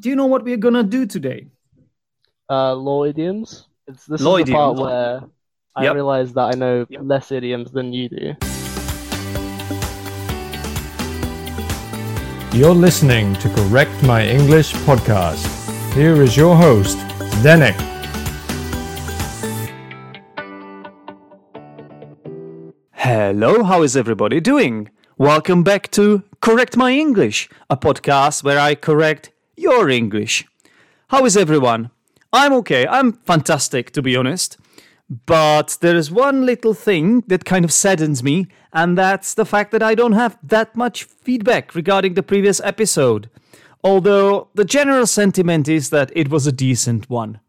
Do you know what we're gonna do today? Uh, law idioms. It's this Law is the part idioms. where I Yep. realize that I know Yep. less idioms than you do. You're listening to Correct My English podcast. Here is your host, Zdenek. Hello, how is everybody doing? Welcome back to Correct My English, a podcast where I correct your English. How is everyone? I'm okay. I'm fantastic, to be honest. But there is one little thing that kind of saddens me, and that's the fact that I don't have that much feedback regarding the previous episode. Although the general sentiment is that it was a decent one.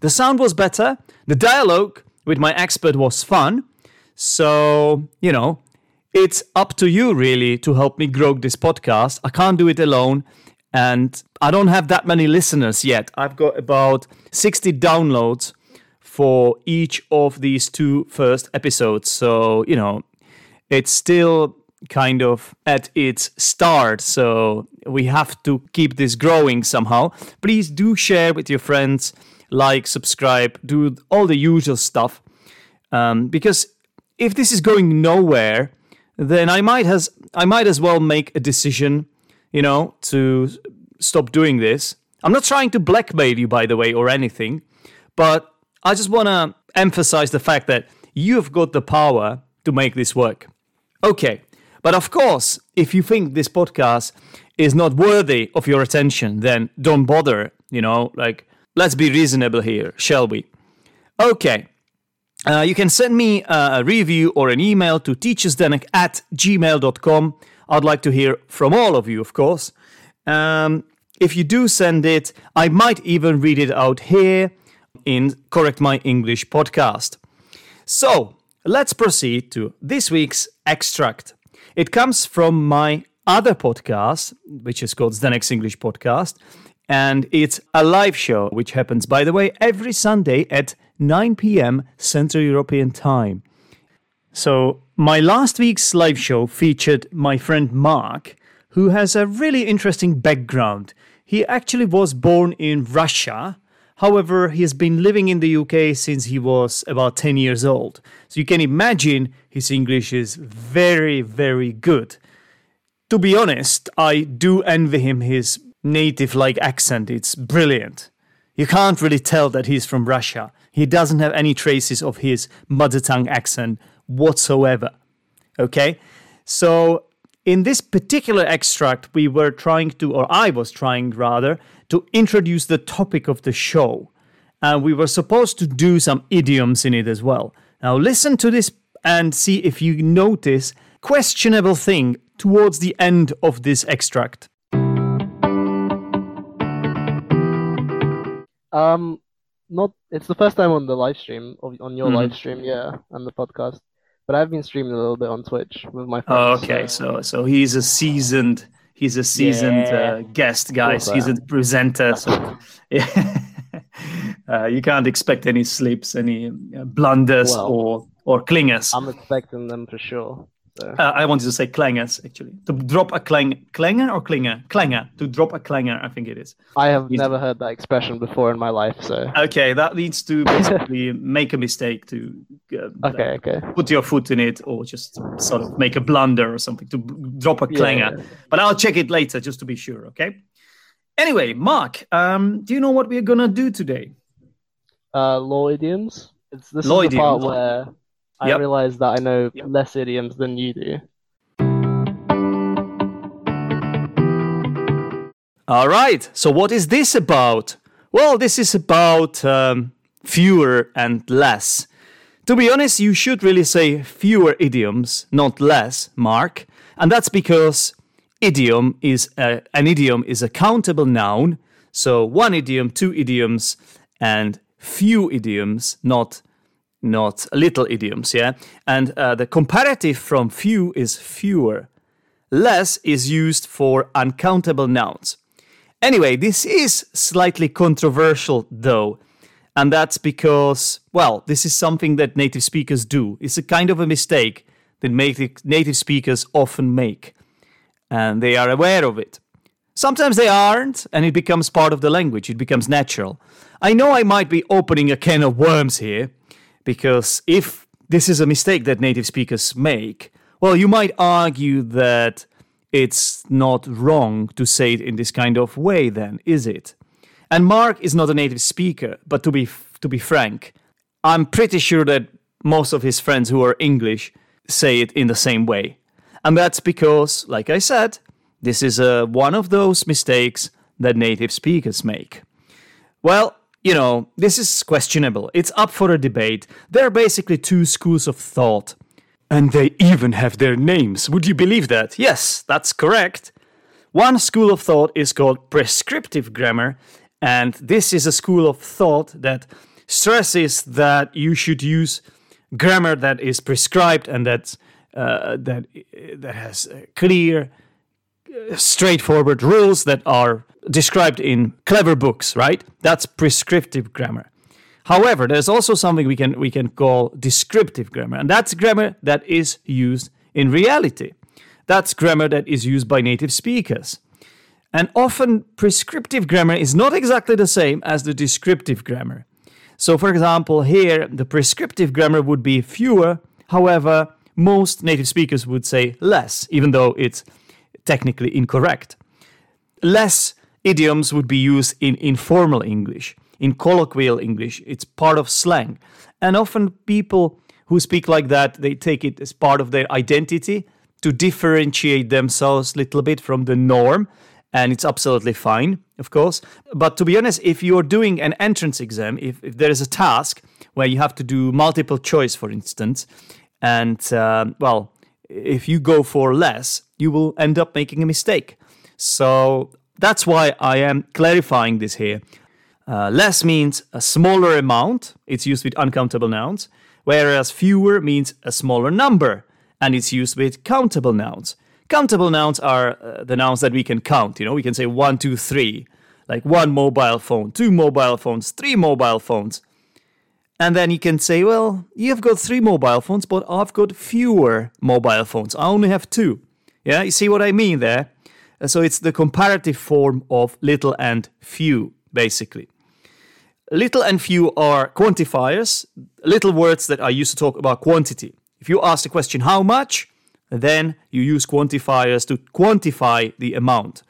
The sound was better, the dialogue with my expert was fun, so, you know, it's up to you really to help me grow this podcast. I can't do it alone. And I don't have that many listeners yet. I've got about 60 downloads for each of these two first episodes. So, you know, it's still kind of at its start. So we have to keep this growing somehow. Please do share with your friends, like, subscribe, do all the usual stuff. Um, because if this is going nowhere, then I might has I might as well make a decision, you know, to stop doing this. I'm not trying to blackmail you, by the way, or anything, but I just want to emphasize the fact that you've got the power to make this work. Okay, but of course, if you think this podcast is not worthy of your attention, then don't bother. You know, like let's be reasonable here, shall we? Okay. Uh, you can send me uh, a review or an email to teacherzdenek at gmail.com. I'd like to hear from all of you, of course. Um, if you do send it, I might even read it out here in Correct My English podcast. So, let's proceed to this week's extract. It comes from my other podcast, which is called Zdenek's English Podcast, and it's a live show, which happens, by the way, every Sunday at 9 p.m. Central European Time. So, my last week's live show featured my friend Mark, who has a really interesting background. He actually was born in Russia. However, he has been living in the UK since he was about 10 years old. So you can imagine his English is very, very good. To be honest, I do envy him his native like accent. It's brilliant. You can't really tell that he's from Russia. He doesn't have any traces of his mother tongue accent whatsoever. Okay? So, in this particular extract, we were trying to, or I was trying rather, to introduce the topic of the show. And we were supposed to do some idioms in it as well. Now, listen to this and see if you notice questionable thing towards the end of this extract. Um, not. It's the first time on the live stream of on your Mhm. live stream, yeah, and the podcast. But I've been streaming a little bit on Twitch with my Oh, okay, so so he's a seasoned he's a seasoned Yeah. uh, guest, guys. Cool, He's a presenter, so yeah. uh, you can't expect any slips, any uh, blunders Well, or or clingers. I'm expecting them for sure. Uh, I wanted to say clangers actually. To drop a clang clanger or clinger clanger to drop a clanger. I think it is. I have he's- never heard that expression before in my life. So Okay, that needs to basically make a mistake to uh, okay, okay. put your foot in it or just sort of make a blunder or something to drop a Yeah, clanger. yeah. But I'll check it later just to be sure, okay? Anyway, Mark, um, do you know what we're gonna do today? Uh, law idioms. It's this is the part where I Yep. realize that I know Yep. less idioms than you do. All right, so what is this about? Well, this is about um, fewer and less. To be honest, you should really say fewer idioms, not less, Mark. And that's because idiom is a, an idiom is a countable noun. So one idiom, two idioms, and few idioms, not not little idioms. Yeah, and uh, the comparative from few is fewer. Less is used for uncountable nouns. Anyway, this is slightly controversial though, and that's because, well, this is something that native speakers do. It's a kind of a mistake that native, native speakers often make, and they are aware of it. Sometimes they aren't, and it becomes part of the language, it becomes natural. I know I might be opening a can of worms here, because if this is a mistake that native speakers make, well, you might argue that it's not wrong to say it in this kind of way, then, is it? And Mark is not a native speaker, but to be to be frank, I'm pretty sure that most of his friends who are English say it in the same way. And that's because, like I said, this is uh, one of those mistakes that native speakers make. Well, you know, this is questionable. It's up for a debate. There are basically two schools of thought. And they even have their names. Would you believe that? Yes, that's correct. One school of thought is called prescriptive grammar, and this is a school of thought that stresses that you should use grammar that is prescribed and that's, uh, that, that has clear, straightforward rules that are described in clever books, right? That's prescriptive grammar. However, there's also something we can we can call descriptive grammar, and that's grammar that is used in reality. That's grammar that is used by native speakers. And often prescriptive grammar is not exactly the same as the descriptive grammar. So for example, here the prescriptive grammar would be fewer, however, most native speakers would say less, even though it's technically incorrect. Less idioms would be used in informal English in colloquial English. It's part of slang. And often people who speak like that, they take it as part of their identity to differentiate themselves a little bit from the norm. And it's absolutely fine, of course. But to be honest, if you're doing an entrance exam, if, if there is a task where you have to do multiple choice, for instance, and uh, well, if you go for less, you will end up making a mistake. So that's why I am clarifying this here. Uh, less means a smaller amount, it's used with uncountable nouns, whereas fewer means a smaller number, and it's used with countable nouns. Countable nouns are uh, the nouns that we can count, you know, we can say one, two, three, like one mobile phone, two mobile phones, three mobile phones. And then you can say, well, you've got three mobile phones, but I've got fewer mobile phones. I only have two. Yeah, you see what I mean there? So it's the comparative form of little and few, basically. Little and few are quantifiers, little words that are used to talk about quantity. If you ask the question, how much? Then you use quantifiers to quantify the amount.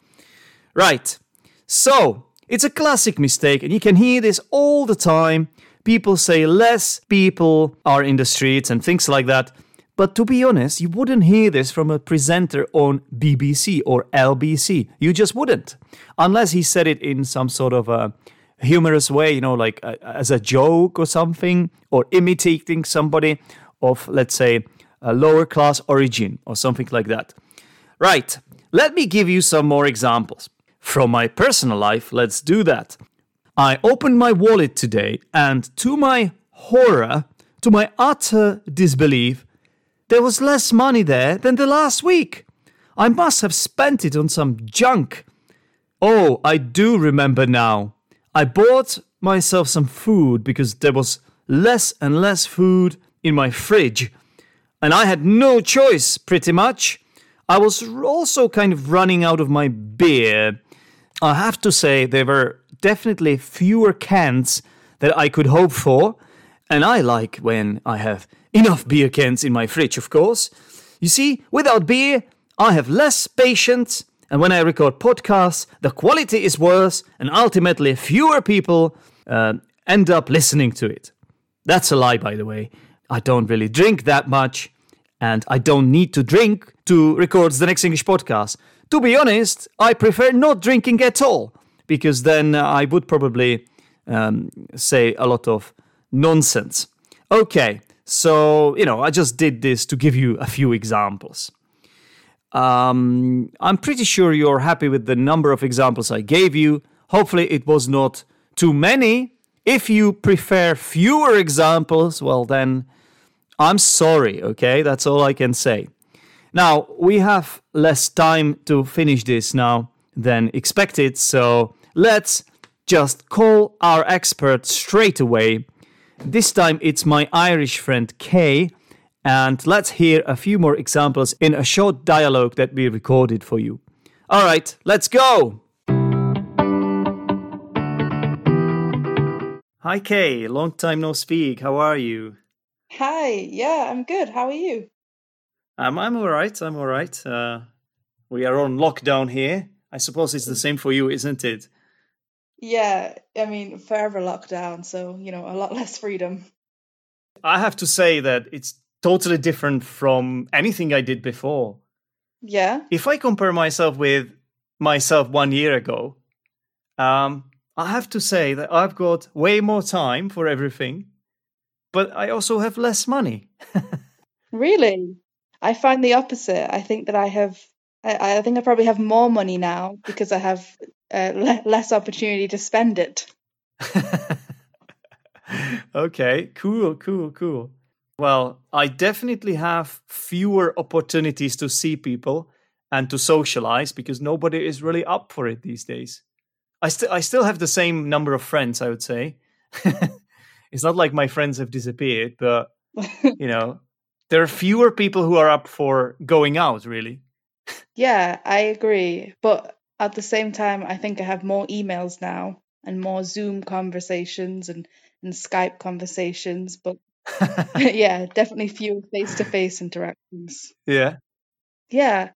Right. So, it's a classic mistake, and you can hear this all the time. People say less people are in the streets and things like that. But to be honest, you wouldn't hear this from a presenter on BBC or LBC. You just wouldn't. Unless he said it in some sort of a humorous way, you know, like uh, as a joke or something, or imitating somebody of, let's say, a lower class origin or something like that. Right, let me give you some more examples. From my personal life, let's do that. I opened my wallet today, and to my horror, to my utter disbelief, there was less money there than the last week. I must have spent it on some junk. Oh, I do remember now. I bought myself some food because there was less and less food in my fridge. And I had no choice, pretty much. I was also kind of running out of my beer. I have to say, there were definitely fewer cans that I could hope for. And I like when I have enough beer cans in my fridge, of course. You see, without beer, I have less patience and when I record podcasts, the quality is worse, and ultimately, fewer people uh, end up listening to it. That's a lie, by the way. I don't really drink that much, and I don't need to drink to record Zdenek's English podcast. To be honest, I prefer not drinking at all, because then I would probably um, say a lot of nonsense. Okay, so, you know, I just did this to give you a few examples. Um, I'm pretty sure you're happy with the number of examples I gave you. Hopefully, it was not too many. If you prefer fewer examples, well, then I'm sorry, okay? That's all I can say. Now, we have less time to finish this now than expected, so let's just call our expert straight away. This time it's my Irish friend Kay and let's hear a few more examples in a short dialogue that we recorded for you. All right, let's go. Hi, Kay. Long time no speak. How are you? Hi, yeah, I'm good. How are you? Um, I'm all right. I'm all right. Uh, we are on lockdown here. I suppose it's the same for you, isn't it? Yeah, I mean, forever lockdown, so, you know, a lot less freedom. I have to say that it's totally different from anything I did before. Yeah. If I compare myself with myself one year ago, um, I have to say that I've got way more time for everything, but I also have less money. Really? I find the opposite. I think that I have, I, I think I probably have more money now because I have uh, le- less opportunity to spend it. okay, cool, cool, cool. Well, I definitely have fewer opportunities to see people and to socialize because nobody is really up for it these days. I still I still have the same number of friends, I would say. it's not like my friends have disappeared, but you know, there are fewer people who are up for going out, really. Yeah, I agree. But at the same time, I think I have more emails now and more Zoom conversations and, and Skype conversations. But yeah, definitely fewer face to face interactions. yeah. Yeah,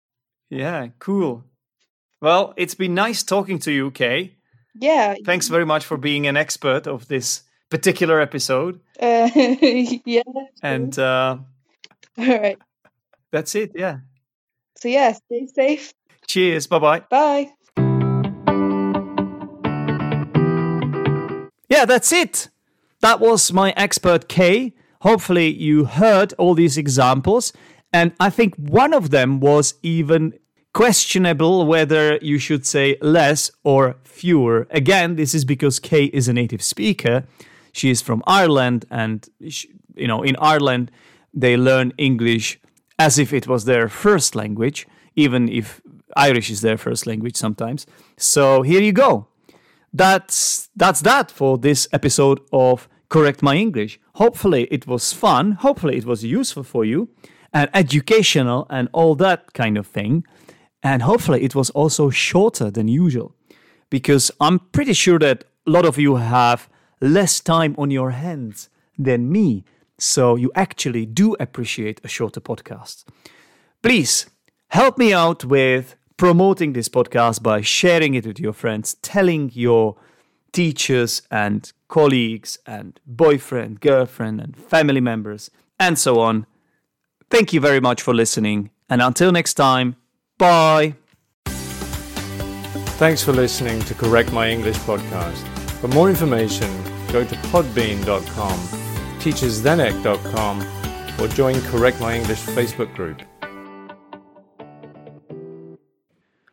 Yeah, cool. Well, it's been nice talking to you, Kay. yeah. Thanks very much for being an expert of this particular episode. Uh, yeah. And uh, All right. that's it. Yeah. So yeah, stay safe. Cheers. Bye bye. Bye. Yeah, that's it. That was my expert Kay. Hopefully, you heard all these examples. And I think one of them was even questionable whether you should say less or fewer. Again, this is because Kay is a native speaker. She is from Ireland, and sh you know, in Ireland, they learn English as if it was their first language, even if Irish is their first language sometimes. So here you go. That's that's that for this episode of correct my english. Hopefully it was fun. Hopefully it was useful for you and educational and all that kind of thing. And hopefully it was also shorter than usual because i'm pretty sure that a lot of you have less time on your hands than me. So you actually do appreciate a shorter podcast. Please help me out with promoting this podcast by sharing it with your friends, telling your teachers and colleagues and boyfriend, girlfriend, and family members, and so on. Thank you very much for listening, and until next time, bye. Thanks for listening to Correct My English podcast. For more information, go to podbean.com, teacherzdenek.com, or join Correct My English Facebook group.